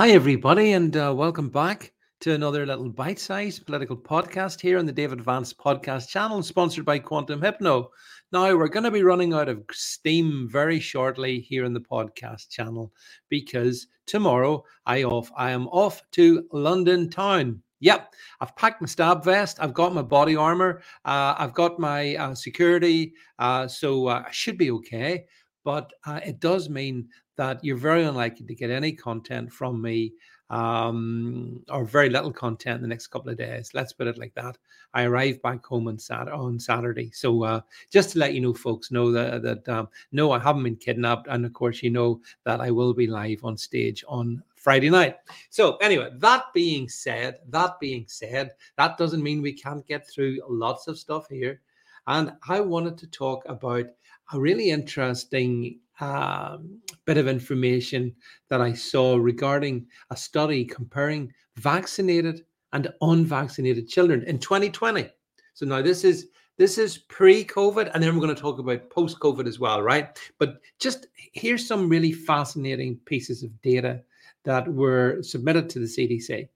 Hi, everybody, and uh, welcome back to another little bite sized political podcast here on the David Vance podcast channel, sponsored by Quantum Hypno. Now, we're going to be running out of steam very shortly here in the podcast channel because tomorrow I off I am off to London town. Yep, I've packed my stab vest. I've got my body armor. Uh, I've got my uh, security, uh, so uh, I should be okay. But uh, it does mean that you're very unlikely to get any content from me um, or very little content in the next couple of days. Let's put it like that. I arrive back home on, Sat- on Saturday. So uh, just to let you know, folks, know that, that um, no, I haven't been kidnapped. And of course, you know that I will be live on stage on Friday night. So anyway, that being said, that being said, that doesn't mean we can't get through lots of stuff here. And I wanted to talk about a really interesting um, bit of information that I saw regarding a study comparing vaccinated and unvaccinated children in 2020. So now this is this is pre-COVID, and then we're going to talk about post-COVID as well, right? But just here's some really fascinating pieces of data that were submitted to the CDC.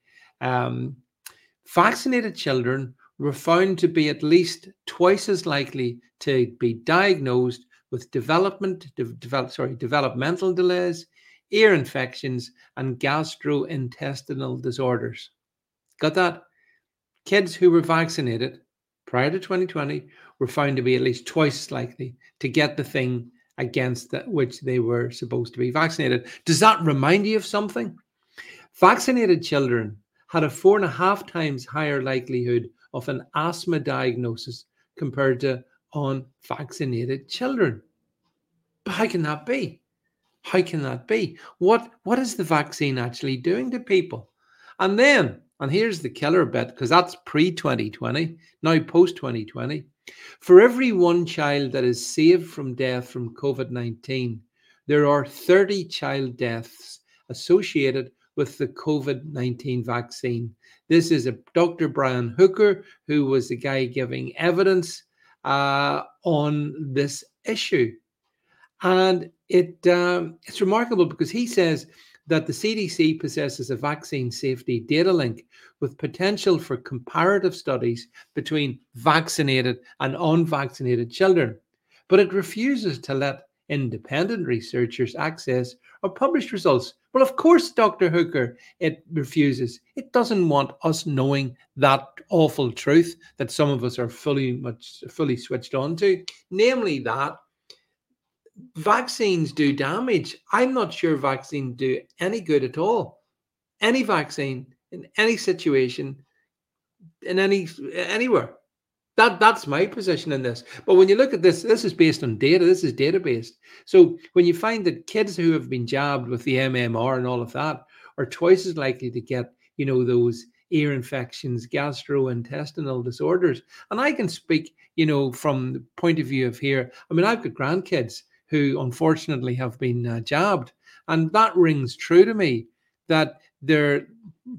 Um, vaccinated children were found to be at least twice as likely to be diagnosed with development, de- develop, sorry, developmental delays, ear infections, and gastrointestinal disorders. Got that? Kids who were vaccinated prior to 2020 were found to be at least twice as likely to get the thing against which they were supposed to be vaccinated. Does that remind you of something? Vaccinated children had a four and a half times higher likelihood of an asthma diagnosis compared to unvaccinated children. But how can that be? How can that be? What what is the vaccine actually doing to people? And then, and here's the killer bit, because that's pre-2020, now post-2020. For every one child that is saved from death from COVID-19, there are 30 child deaths associated with the COVID 19 vaccine. This is a Dr. Brian Hooker, who was the guy giving evidence uh, on this issue. And it um, it's remarkable because he says that the CDC possesses a vaccine safety data link with potential for comparative studies between vaccinated and unvaccinated children, but it refuses to let independent researchers access or publish results. Well, of course, Dr. Hooker, it refuses. It doesn't want us knowing that awful truth that some of us are fully much fully switched on to, namely that vaccines do damage. I'm not sure vaccines do any good at all. Any vaccine in any situation, in any anywhere. That that's my position in this. But when you look at this, this is based on data. This is data based. So when you find that kids who have been jabbed with the MMR and all of that are twice as likely to get, you know, those ear infections, gastrointestinal disorders. And I can speak, you know, from the point of view of here. I mean, I've got grandkids who unfortunately have been uh, jabbed. And that rings true to me that their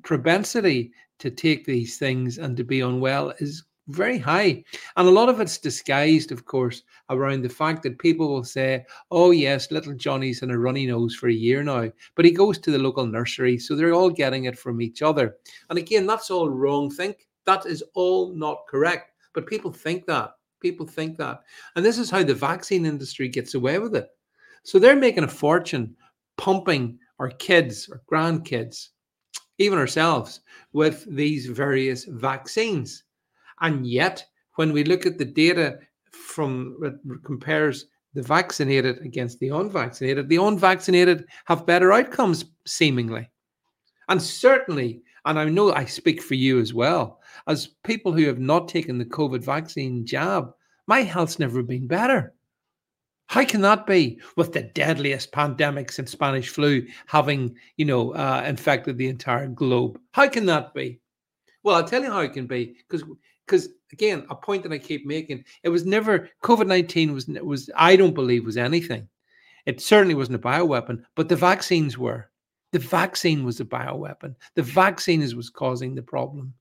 propensity to take these things and to be unwell is very high. And a lot of it's disguised, of course, around the fact that people will say, oh, yes, little Johnny's in a runny nose for a year now, but he goes to the local nursery. So they're all getting it from each other. And again, that's all wrong think. That is all not correct. But people think that. People think that. And this is how the vaccine industry gets away with it. So they're making a fortune pumping our kids, our grandkids, even ourselves, with these various vaccines. And yet, when we look at the data from that compares the vaccinated against the unvaccinated, the unvaccinated have better outcomes, seemingly. And certainly, and I know I speak for you as well, as people who have not taken the COVID vaccine jab, my health's never been better. How can that be with the deadliest pandemic since Spanish flu having, you know, uh, infected the entire globe? How can that be? Well, I'll tell you how it can be because because again, a point that I keep making, it was never COVID nineteen was was I don't believe was anything. It certainly wasn't a bioweapon, but the vaccines were. The vaccine was a bioweapon. The vaccine is was causing the problem.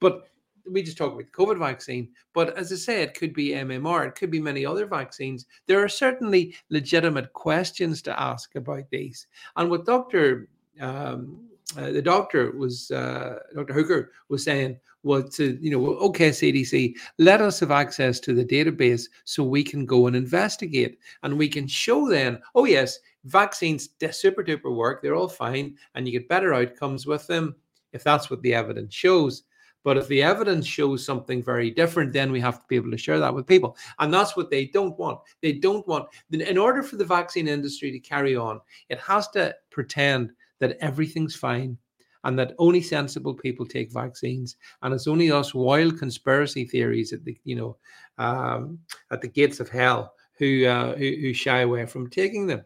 But we just talk about the COVID vaccine, but as I say, it could be MMR, it could be many other vaccines. There are certainly legitimate questions to ask about these. And what Dr. Um, uh, the doctor was uh, Dr. Hooker was saying was to you know okay CDC let us have access to the database so we can go and investigate and we can show then oh yes vaccines super duper work they're all fine and you get better outcomes with them if that's what the evidence shows but if the evidence shows something very different, then we have to be able to share that with people. And that's what they don't want. They don't want, in order for the vaccine industry to carry on, it has to pretend that everything's fine and that only sensible people take vaccines and it's only us wild conspiracy theories at the you know um, at the gates of hell who, uh, who who shy away from taking them.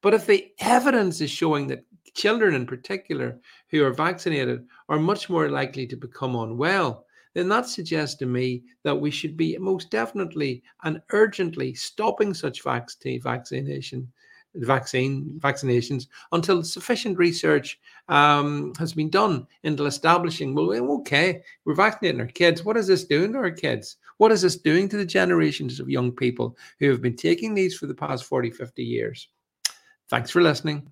But if the evidence is showing that children in particular who are vaccinated are much more likely to become unwell, then that suggests to me that we should be most definitely and urgently stopping such vaccine vaccination vaccine vaccinations until sufficient research um, has been done into establishing well okay we're vaccinating our kids. What is this doing to our kids? What is this doing to the generations of young people who have been taking these for the past 40 50 years? Thanks for listening